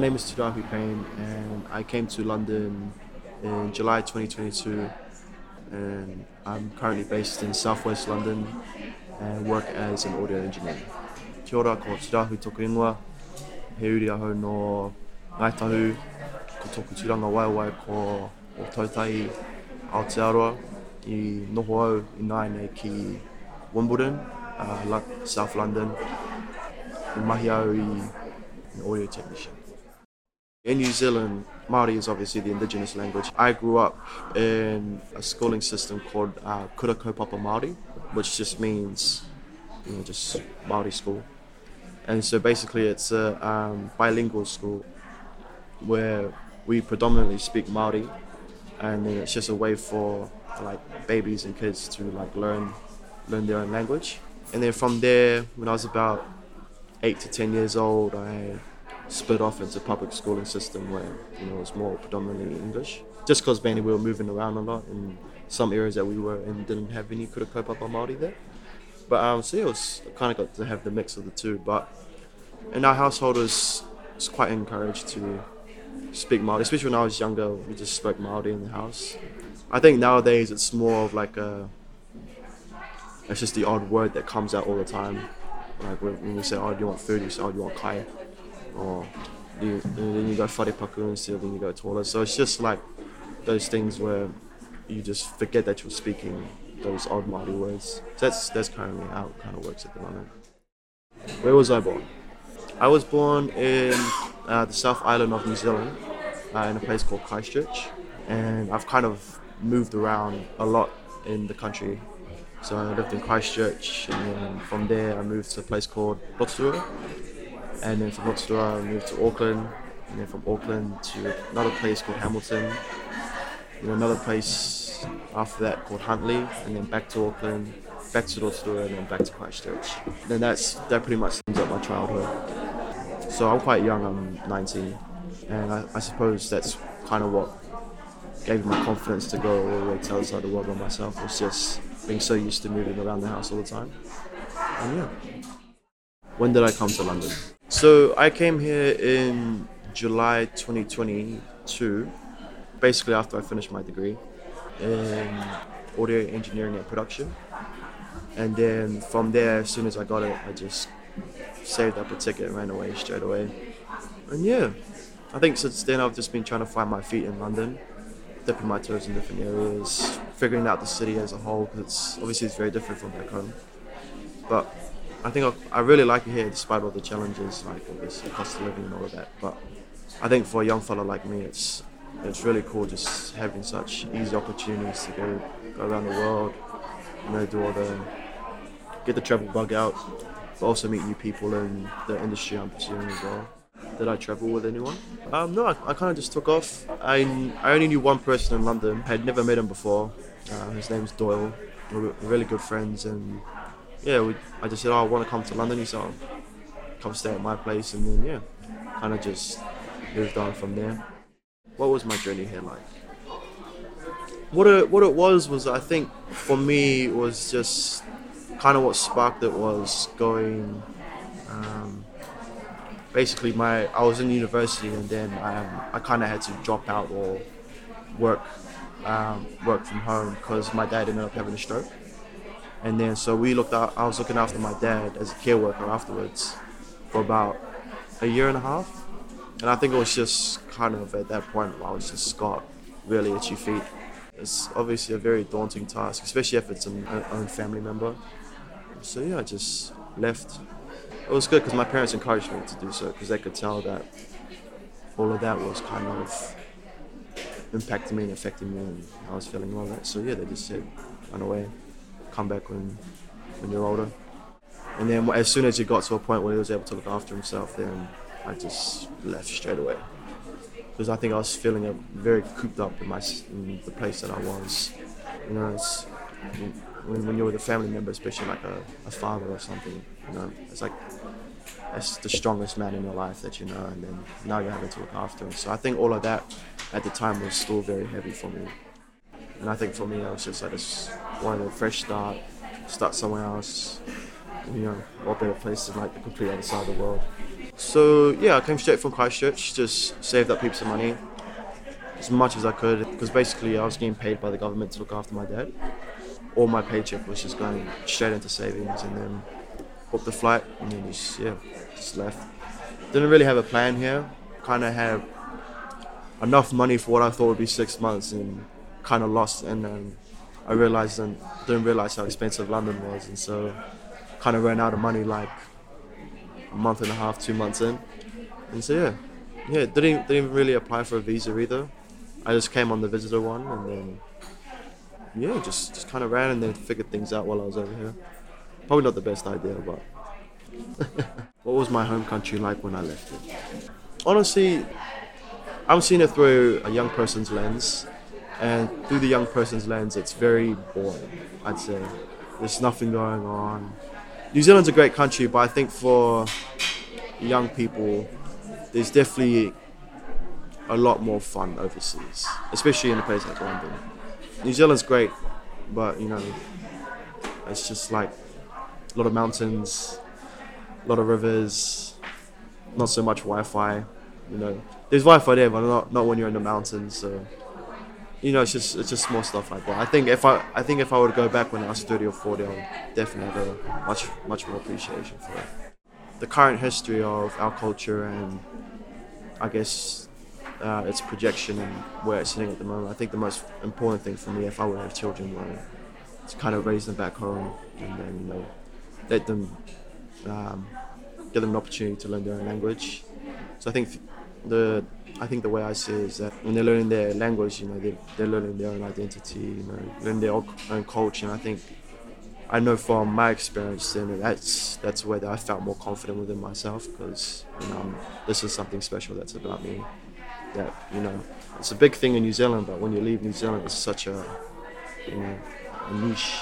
My name is Tudahu Payne, and I came to London in July 2022. And I'm currently based in southwest London and work as an audio engineer. Kia ora, ko Tudahu toku ingoa. He uri ahau no Ngāi Tahu, ko toku turanga waiwai ko o Tautai Aotearoa i noho au i nai nei ki Wimbledon, uh, South London. I mahi au i an audio technician. In New Zealand, Māori is obviously the indigenous language. I grew up in a schooling system called uh, Kura Kaupapa Māori, which just means, you know, just Māori school. And so basically it's a um, bilingual school where we predominantly speak Māori and then it's just a way for, for like babies and kids to like learn learn their own language. And then from there, when I was about eight to ten years old, I split off into public schooling system where you know it's more predominantly English. Just because mainly we were moving around a lot, in some areas that we were in didn't have any kura kaupapa Māori there. But um, so yeah, it was kind of got to have the mix of the two. But in our household, was, was quite encouraged to speak Māori, especially when I was younger. We just spoke Māori in the house. I think nowadays it's more of like a it's just the odd word that comes out all the time. Like when we say, "Oh, do you want food?" You say, "Oh, do you want kai?" Or you, then you go wharepaku instead of then you go taller. So it's just like those things where you just forget that you're speaking those odd Māori words. So that's that's currently how it kind of works at the moment. Where was I born? I was born in uh, the South Island of New Zealand, uh, in a place called Christchurch, and I've kind of moved around a lot in the country. So I lived in Christchurch, and then from there I moved to a place called Rotorua, and then from Rotorua I moved to Auckland, and then from Auckland to another place called Hamilton, know, another place after that called Huntly, and then back to Auckland, back to Rotorua, and then back to Christchurch. Then that's that pretty much sums up my childhood. So I'm quite young. I'm 19, and I, I suppose that's kind of what gave me my confidence to go all the way to the other side of the world by myself. Was just being so used to moving around the house all the time. And yeah. When did I come to London? So I came here in July 2022, basically after I finished my degree in audio engineering and production. And then from there, as soon as I got it, I just saved up a ticket and ran away straight away. And yeah, I think since then I've just been trying to find my feet in London, dipping my toes in different areas, figuring out the city as a whole because it's obviously it's very different from back home. But I think I, I really like it here despite all the challenges, like obviously cost of living and all of that. But I think for a young fella like me, it's it's really cool just having such easy opportunities to go go around the world, you know, do all the get the travel bug out, but also meet new people in the industry I'm pursuing as well. Did I travel with anyone? Um, no, I, I kind of just took off. I, I only knew one person in London. I had never met him before. Uh, his name's Doyle. We're really good friends, and yeah, we, I just said, oh, I want to come to London. He said, oh, come stay at my place, and then yeah, kind of just moved on from there. What was my journey here like? What it what it was was I think for me was just kind of what sparked it was going. Um, basically, my I was in university and then um, I kind of had to drop out or work um, work from home because my dad ended up having a stroke. And then so we looked out. I was looking after my dad as a care worker afterwards for about a year and a half. And I think it was just kind of at that point I was just got really at your feet. It's obviously a very daunting task, especially if it's an own family member. So yeah, I just left. It was good because my parents encouraged me to do so because they could tell that all of that was kind of impacting me and affecting me, and I was feeling all that. So yeah, they just said, run away, come back when when you're older. And then as soon as he got to a point where he was able to look after himself, then I just left straight away because I think I was feeling a, very cooped up in my in the place that I was. You know, it's when, when you're with a family member, especially like a, a father or something, you know, it's like that's the strongest man in your life that you know, and then now you're having to look after him. So I think all of that at the time was still very heavy for me. And I think for me, I was just like, just wanted a fresh start, start somewhere else, you know, what better place than like the complete other side of the world. So yeah, I came straight from Christchurch, just saved up heaps of money, as much as I could, because basically I was getting paid by the government to look after my dad. All my paycheck was just going straight into savings, and then booked the flight, and then just yeah, just left. Didn't really have a plan here. Kind of had enough money for what I thought would be six months, and kind of lost. And then I realized and didn't realize how expensive London was, and so kind of ran out of money like a month and a half, two months in. And so yeah, yeah, didn't didn't really apply for a visa either. I just came on the visitor one, and then yeah, just just kind of ran and then figured things out while I was over here. Probably not the best idea, but what was my home country like when I left it? Honestly, I'm seeing it through a young person's lens, and through the young person's lens, it's very boring. I'd say there's nothing going on. New Zealand's a great country, but I think for young people, there's definitely a lot more fun overseas, especially in a place like London. New Zealand's great, but you know, it's just like a lot of mountains, a lot of rivers, not so much Wi-Fi. You know, there's Wi-Fi there, but not not when you're in the mountains. So, you know, it's just it's just small stuff like that. I think if I I think if I were to go back when I was 30 or 40, I would definitely have a much much more appreciation for it. The current history of our culture and I guess uh, its projection and where it's sitting at the moment. I think the most important thing for me, if I were to have children, were to kind of raise them back home and then you know let them um, give them an opportunity to learn their own language. So I think the I think the way I see it is that when they're learning their language, you know, they're, they're learning their own identity, you know, learning their own culture. And I think I know from my experience, then that's that's where I felt more confident within myself because you know this is something special that's about me. That you know, it's a big thing in New Zealand, but when you leave New Zealand, it's such a you know a niche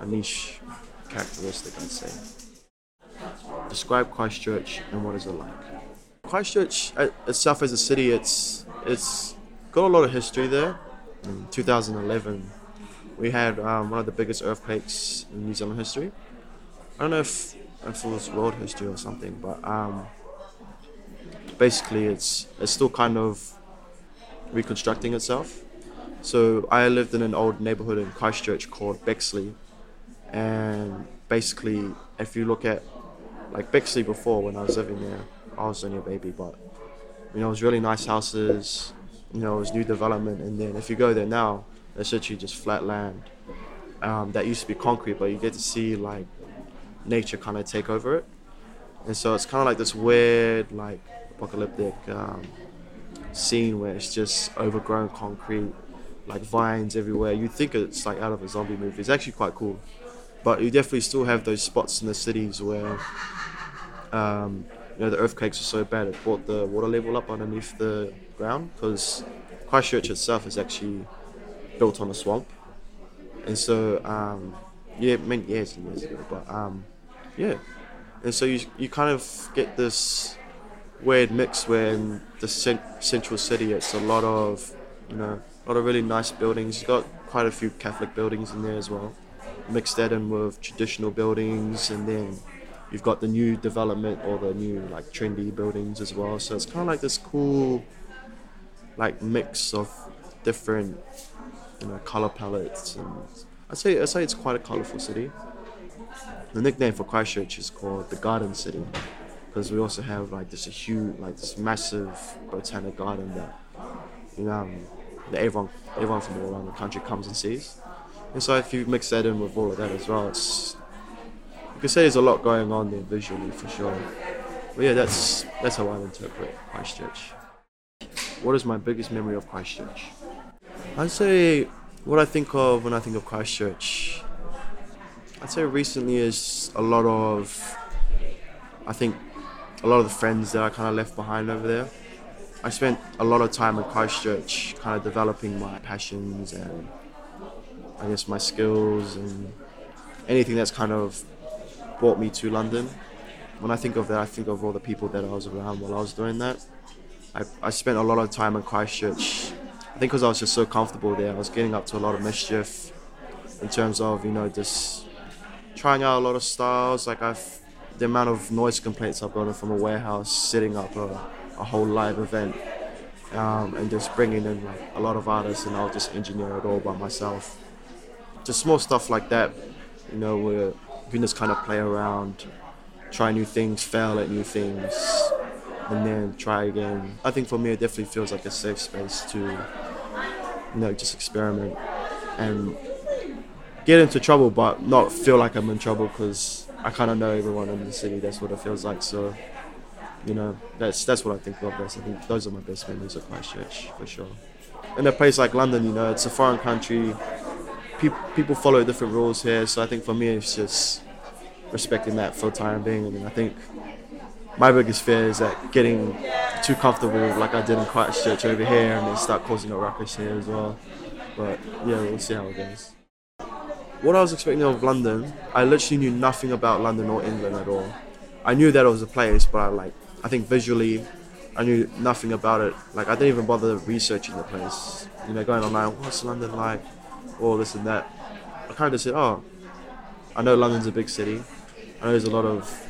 a niche characteristic, I'd say. Describe Christchurch and what is it like? Christchurch itself as a city, it's it's got a lot of history there. In 2011, we had um, one of the biggest earthquakes in New Zealand history. I don't know if, if it was world history or something, but um, basically it's it's still kind of reconstructing itself. So I lived in an old neighborhood in Christchurch called Bexley, and basically, if you look at like Bexley before when I was living there, I was only a baby, but you know, it was really nice houses. You know, it was new development, and then if you go there now, it's literally just flat land um, that used to be concrete, but you get to see like nature kind of take over it, and so it's kind of like this weird like apocalyptic um, scene where it's just overgrown concrete, like vines everywhere. You think it's like out of a zombie movie. It's actually quite cool but you definitely still have those spots in the cities where um, you know the earthquakes are so bad it brought the water level up underneath the ground because Christchurch itself is actually built on a swamp, and so um, yeah, many years and years ago, but um, yeah, and so you you kind of get this weird mix where in the cent- central city it's a lot of you know a lot of really nice buildings. You've got quite a few Catholic buildings in there as well mix that in with traditional buildings, and then you've got the new development or the new like trendy buildings as well. So it's kind of like this cool, like mix of different, you know, color palettes, and I say I say it's quite a colorful city. The nickname for Christchurch is called the Garden City because we also have like this huge, like this massive botanic garden that you know that everyone everyone from all around the country comes and sees. And so if you mix that in with all of that as well, it's can say there's a lot going on there visually for sure. But yeah, that's that's how I interpret Christchurch. What is my biggest memory of Christchurch? I'd say what I think of when I think of Christchurch. I'd say recently is a lot of I think a lot of the friends that I kind of left behind over there. I spent a lot of time in Christchurch, kind of developing my passions and I guess my skills and anything that's kind of brought me to London. When I think of that, I think of all the people that I was around while I was doing that. I, I spent a lot of time in Christchurch. I think because I was just so comfortable there, I was getting up to a lot of mischief in terms of, you know, just trying out a lot of styles. Like I've the amount of noise complaints I've gotten from a warehouse setting up a, a whole live event um, and just bringing in like a lot of artists and I'll just engineer it all by myself. Just small stuff like that, you know, where you can just kind of play around, try new things, fail at new things, and then try again. I think for me, it definitely feels like a safe space to, you know, just experiment and get into trouble, but not feel like I'm in trouble because I kind of know everyone in the city. That's what it feels like. So, you know, that's that's what I think of best. I think those are my best memories of Christchurch for sure. In a place like London, you know, it's a foreign country. People people follow different rules here, so I think for me, it's just respecting that for the time being. I mean, I think my biggest fear is that getting too comfortable, like I did in Christchurch over here, and then start causing a ruckus here as well. But yeah, we'll see how it goes. What I was expecting of London, I literally knew nothing about London or England at all. I knew that it was a place, but I like, I think visually, I knew nothing about it. Like I didn't even bother researching the place. You know, going online, what's London like, all this and that. I kind of said, oh, I know London's a big city. I know there's a lot of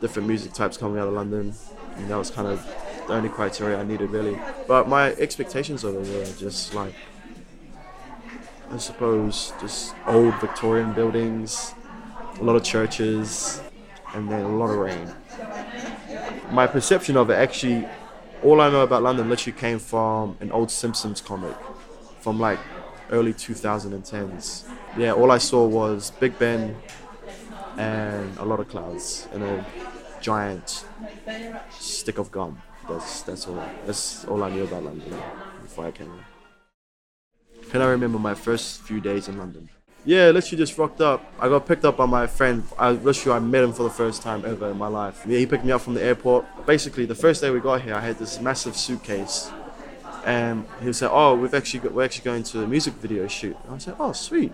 different music types coming out of London, and that was kind of the only criteria I needed really. But my expectations of it were just like, I suppose, just old Victorian buildings, a lot of churches, and then a lot of rain. My perception of it actually, all I know about London literally came from an old Simpsons comic from like early 2010s. Yeah, all I saw was Big Ben and a lot of clouds and a giant stick of gum. That's that's all. That's all I knew about London before I came. Can I remember my first few days in London? Yeah, literally just rocked up. I got picked up by my friend. I literally I met him for the first time ever in my life. Yeah, he picked me up from the airport. Basically, the first day we got here, I had this massive suitcase, and he said, "Oh, we've actually got, we're actually going to a music video shoot." And I said, "Oh, sweet."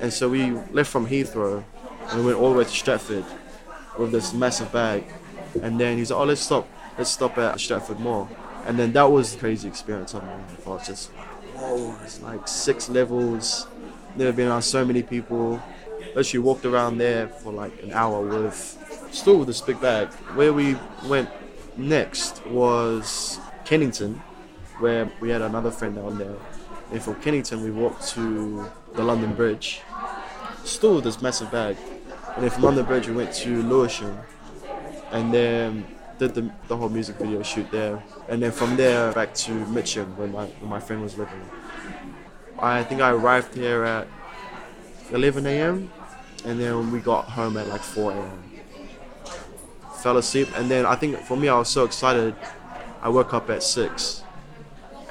And so we left from Heathrow, and we went all the way to Stratford with this massive bag. And then he's like, "Oh, let's stop let's stop at Stratford Mall. And then that was a crazy experience my life. I was just whoa, it's like six levels. Never been around so many people. Literally walked around there for like an hour with, still with this big bag. Where we went next was Kennington, where we had another friend down there. And from Kennington, we walked to the London Bridge, with this massive bag. And then from London Bridge, we went to Lewisham. And then did the, the whole music video shoot there, and then from there back to Mitcham where my where my friend was living. I think I arrived here at 11 a.m. and then we got home at like 4 a.m. Fell asleep, and then I think for me I was so excited, I woke up at six,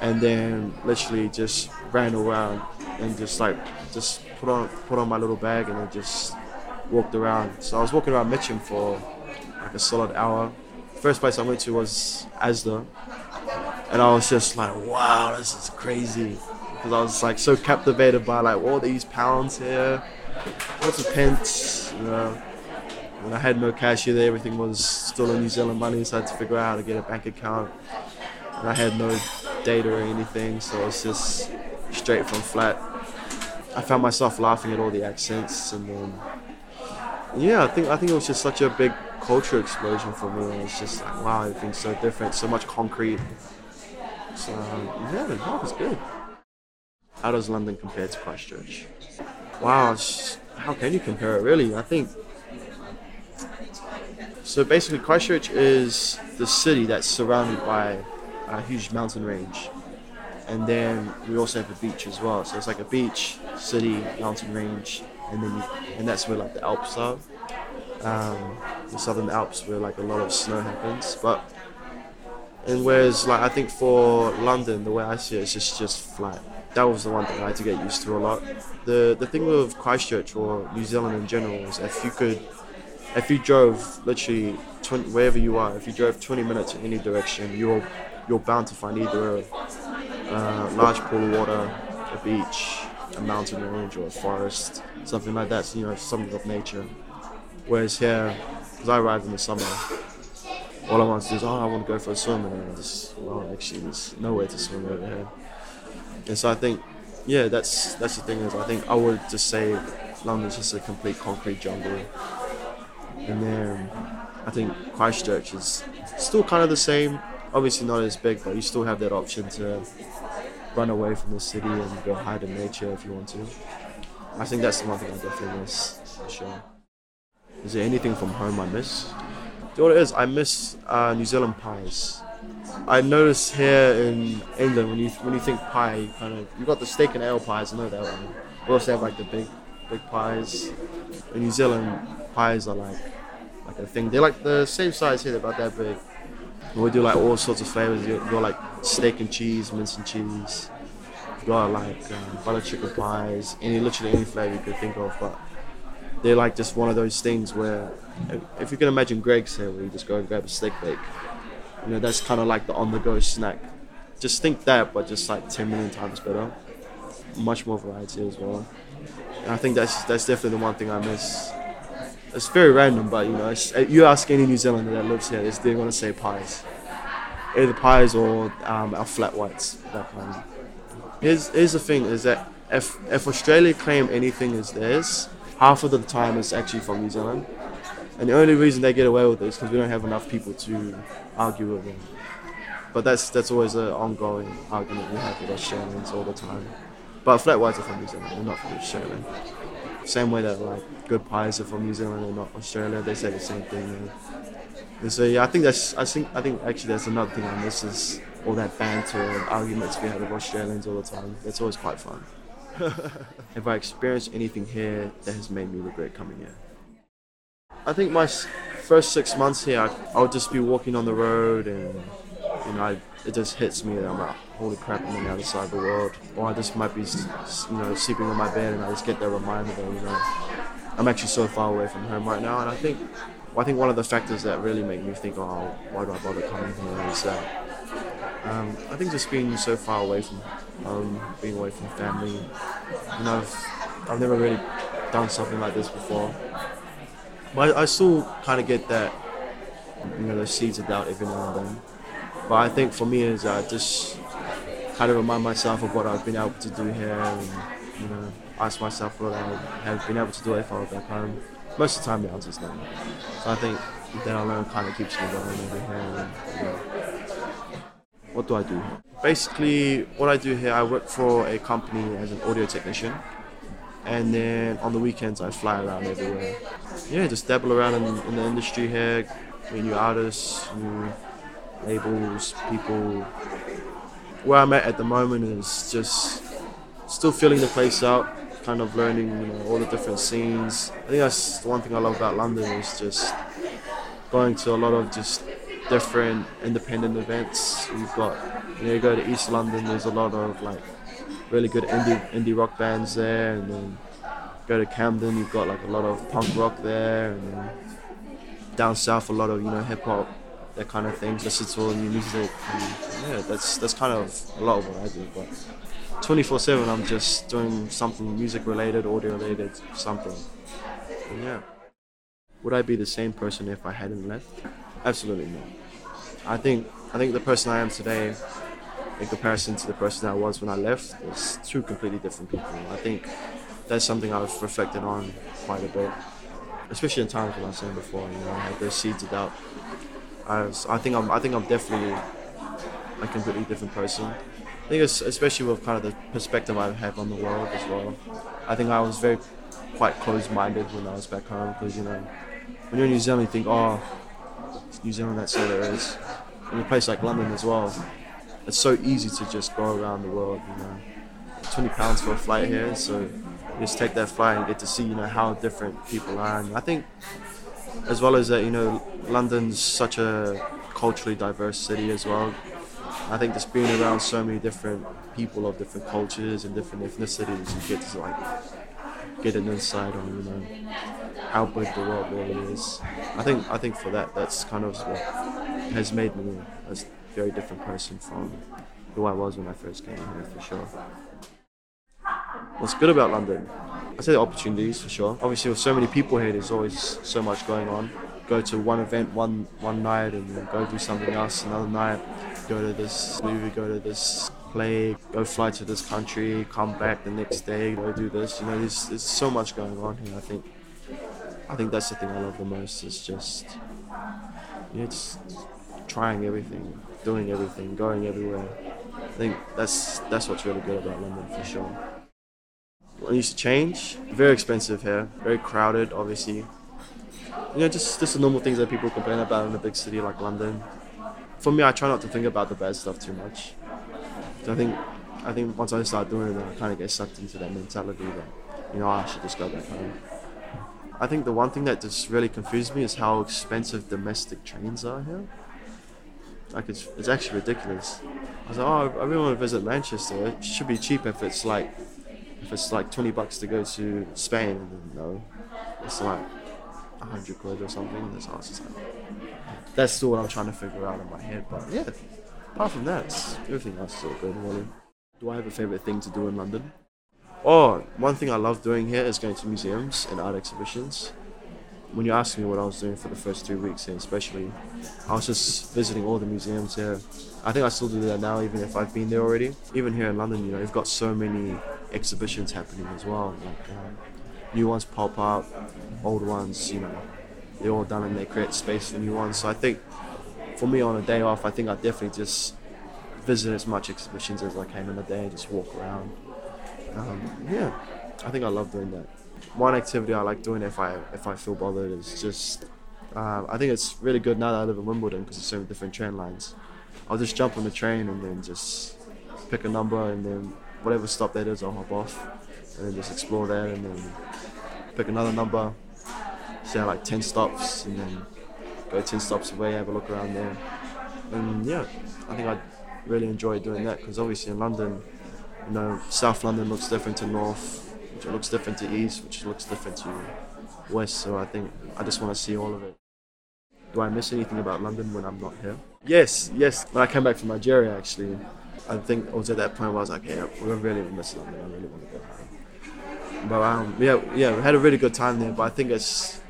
and then literally just ran around and just like just put on put on my little bag and then just walked around. So I was walking around Mitcham for like a solid hour first place I went to was Asda, and I was just like, wow, this is crazy, because I was like so captivated by like all these pounds here, lots of pence, you know. And I had no cash either. Everything was still in New Zealand money, so I had to figure out how to get a bank account. And I had no data or anything, so it's just straight from flat. I found myself laughing at all the accents, and then yeah, I think I think it was just such a big culture explosion for me. And it's just like, wow, everything's so different, so much concrete. So, yeah, that was good. How does London compare to Christchurch? Wow, how can you compare it really? I think. So basically, Christchurch is the city that's surrounded by a huge mountain range. And then we also have a beach as well. So it's like a beach, city, mountain range, and then you, and that's where like the Alps are um, the Southern Alps where like a lot of snow happens. But and whereas like I think for London, the way I see it, it's just just flat. That was the one thing I had to get used to a lot. The the thing with Christchurch or New Zealand in general is if you could, if you drove literally 20, wherever you are, if you drove 20 minutes in any direction, you're you're bound to find either a uh, large pool of water, a beach, a mountain range, or a forest, something like that. So, you know, something of nature. Whereas here, because I arrived in the summer, all I want to do is, oh, I want to go for a swim, and I just, well, actually, there's nowhere to swim over here. And so I think, yeah, that's that's the thing is, I think I would just say London's just a complete concrete jungle. And then I think Christchurch is still kind of the same. Obviously not as big, but you still have that option to run away from the city and go hide in nature if you want to. I think that's the one thing I definitely miss for sure. Is there anything from home I miss? You know what it is? I miss uh, New Zealand pies. I notice here in England when you when you think pie, you kind of you got the steak and ale pies. I know that one. We also have like the big big pies. In New Zealand, pies are like like a thing. They're like the same size here, they're about that big. And we do like all sorts of flavors. You got like steak and cheese, mince and cheese. You got like um, butter chicken pies, any literally any flavor you could think of. But they're like just one of those things where, if you can imagine Greggs here, where you just go and grab a steak bake. You know, that's kind of like the on-the-go snack. Just think that, but just like 10 million times better. Much more variety as well. And I think that's that's definitely the one thing I miss. It's very random, but you know, you ask any New Zealander that lives here, they're going to say pies. Either pies or um, our flat whites, that kind. Here's here's the thing: is that if if Australia claim anything is theirs, half of the time it's actually from New Zealand. And the only reason they get away with it is because we don't have enough people to argue with them. But that's that's always an ongoing argument we have with Australians all the time. But flat whites are from New Zealand, they're not from Australia. Same way that like good pies are from New Zealand and not Australia, they say the same thing. And so yeah, I think that's I think I think actually that's another thing I miss is all that banter and arguments we have with Australians all the time. That's always quite fun. have I experienced anything here that has made me regret coming here? I think my first six months here, I, I would just be walking on the road and you know, it just hits me that I'm like, holy crap, I'm on the other side of the world. Or I just might be, you know, sleeping on my bed and I just get that reminder that, you know, I'm actually so far away from home right now. And I think, I think one of the factors that really make me think, oh, why do I bother coming here is that um, I think just being so far away from home, being away from family, you know, I've, I've never really done something like this before. But I, I still kind of get that, you know, those seeds of doubt every now and then. But I think for me is I just kind of remind myself of what I've been able to do here and, you know, ask myself what I have been able to do if I was back home. Most of the time the answer's no. So I think that alone kind of keeps me going over here. And, you know, what do I do? Basically, what I do here, I work for a company as an audio technician and then on the weekends I fly around everywhere. Yeah, just dabble around in, in the industry here, meet new artists, new labels, people. Where I'm at at the moment is just still filling the place out, kind of learning you know, all the different scenes. I think that's the one thing I love about London is just going to a lot of just different independent events. You've got, you know, you go to East London, there's a lot of like really good indie indie rock bands there, and then go to Camden, you've got like a lot of punk rock there, and down south a lot of you know hip hop, that kind of things. Listen to all new music, and yeah, that's that's kind of a lot of what I do. But 24/7, I'm just doing something music related, audio related, something. And yeah, would I be the same person if I hadn't left? Absolutely not. I think I think the person I am today in comparison to the person I was when I left, is two completely different people. I think that's something I've reflected on quite a bit, especially in times when I was saying before, you know, I had those seeds doubt. I, think I'm, I think I'm definitely a completely different person. I think it's especially with kind of the perspective I have on the world as well. I think I was very quite closed-minded when I was back home because you know, when you're in New Zealand, you think, oh, New Zealand, that's all there is. In a place like London as well, it's so easy to just go around the world, you know. 20 pounds for a flight here, so just take that flight and get to see, you know, how different people are. And I think, as well as that, you know, London's such a culturally diverse city as well. I think just being around so many different people of different cultures and different ethnicities, you get to like get an insight on, you know, how big the world really is. I think I think for that, that's kind of what has made me a very different person from who I was when I first came here, for sure. What's good about London? I say the opportunities for sure. Obviously, with so many people here, there's always so much going on. Go to one event one one night and then go do something else another night. Go to this movie, go to this play, go fly to this country, come back the next day, go do this. You know, there's, there's so much going on here. I think I think that's the thing I love the most. Is just yeah, just trying everything, doing everything, going everywhere. I think that's that's what's really good about London for sure. Used to change, very expensive here, very crowded, obviously. You know, just just the normal things that people complain about in a big city like London. For me, I try not to think about the bad stuff too much. So I think I think once I start doing it, I kind of get sucked into that mentality that you know I should just go back home. I think the one thing that just really confused me is how expensive domestic trains are here. Like it's, it's actually ridiculous. I was like, oh, I really want to visit Manchester. It should be cheap if it's like if it's like 20 bucks to go to Spain. And then no, it's like 100 quid or something. That's how it's like. That's still what I'm trying to figure out in my head. But yeah, apart from that, everything else is all good. Really. Do I have a favorite thing to do in London? Oh, one thing I love doing here is going to museums and art exhibitions. When you asked me what I was doing for the first two weeks here, especially, I was just visiting all the museums here. I think I still do that now, even if I've been there already. Even here in London, you know, you've got so many exhibitions happening as well. Like, um, new ones pop up, old ones, you know, they're all done and they create space for new ones. So I think for me on a day off, I think I definitely just visit as much exhibitions as I can in a day, and just walk around. Um, yeah, I think I love doing that. One activity I like doing if I if I feel bothered is just uh, I think it's really good now that I live in Wimbledon because there's so many different train lines. I'll just jump on the train and then just pick a number and then whatever stop that is, I'll hop off and then just explore that and then pick another number, say like 10 stops and then go 10 stops away, have a look around there. And yeah, I think I really enjoy doing that because obviously in London, you know, South London looks different to North, which looks different to East, which looks different to West. So I think I just want to see all of it. Do I miss anything about London when I'm not here? Yes, yes. When I came back from Nigeria, actually, I think I was at that point where I was like, yeah, we're really miss London. I really want to go home. But um, yeah, yeah, we had a really good time there. But I think it's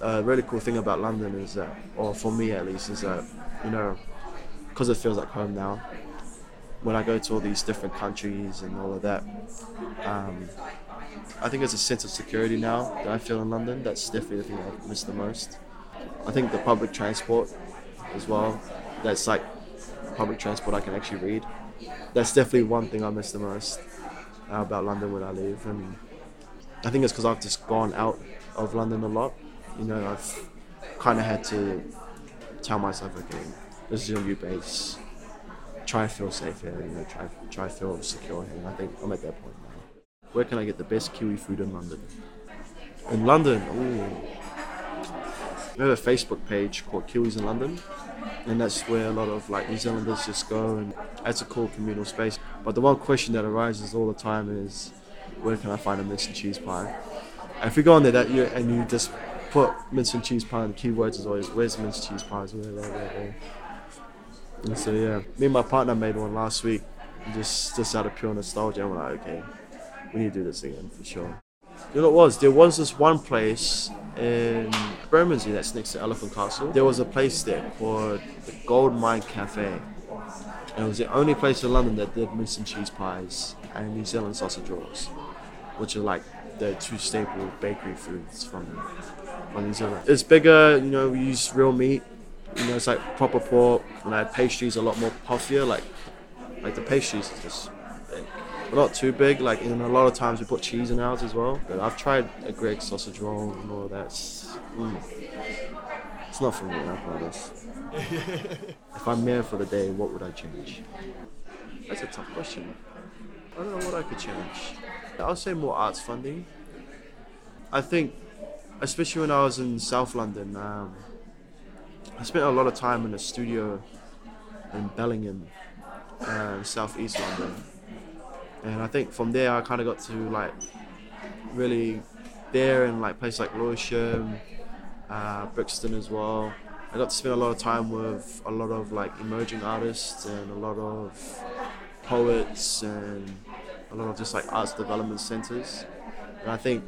a really cool thing about London is that, or for me at least, is that you know, because it feels like home now when I go to all these different countries and all of that, um, I think there's a sense of security now that I feel in London. That's definitely the thing I miss the most. I think the public transport as well. That's like public transport I can actually read. That's definitely one thing I miss the most uh, about London when I leave, and I think it's because I've just gone out of London a lot. You know, I've kind of had to tell myself, okay, this is your new base try and feel safe here, you know, try try feel secure here. And I think I'm at that point now. Where can I get the best Kiwi food in London? In London, ooh. We have a Facebook page called Kiwis in London, and that's where a lot of like New Zealanders just go, and it's a cool communal space. But the one question that arises all the time is, where can I find a mince and cheese pie? And if you go on there that year and you just put mince and cheese pie, and the keywords is always where's mince cheese pies, where, where, where, where. And so yeah, me and my partner made one last week, just just out of pure nostalgia. I'm like, okay, we need to do this again for sure. You know what was? There was this one place in Bermondsey that's next to Elephant Castle. There was a place there called the Gold Mine Cafe. And it was the only place in London that did mince and cheese pies and New Zealand sausage rolls, which are like the two staple bakery foods from, from New Zealand. It's bigger, you know, we use real meat you know, it's like proper pork. Had pastries a lot more puffier. Like, like the pastries is just. Not too big. Like, in a lot of times we put cheese in ours as well. But I've tried a Greggs sausage roll and all that. It's, mm, it's not for me, I promise. if I'm there for the day, what would I change? That's a tough question. I don't know what I could change. I would say more arts funding. I think, especially when I was in South London, um, I spent a lot of time in a studio in Bellingham, uh, southeast London, and I think from there I kind of got to like really there in like places like Lewisham, uh, Brixton as well. I got to spend a lot of time with a lot of like emerging artists and a lot of poets and a lot of just like arts development centers. And I think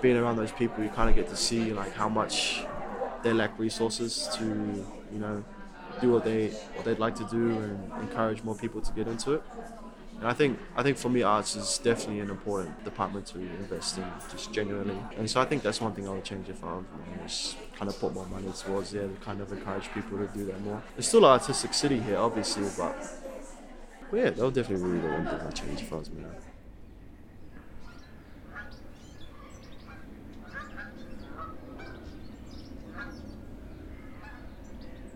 being around those people, you kind of get to see like how much they lack resources to you know do what they what they'd like to do and encourage more people to get into it. And I think I think for me, arts is definitely an important department to invest in, just genuinely. And so I think that's one thing I would change if I was kind of put more money towards there to kind of encourage people to do that more. It's still an artistic city here, obviously, but, but yeah, that would definitely be the one thing I'd change if I was me.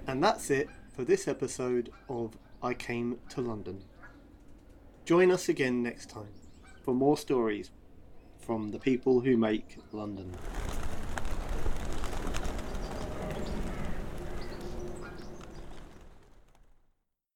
And that's it for this episode of I Came to London. Join us again next time for more stories from the people who make London.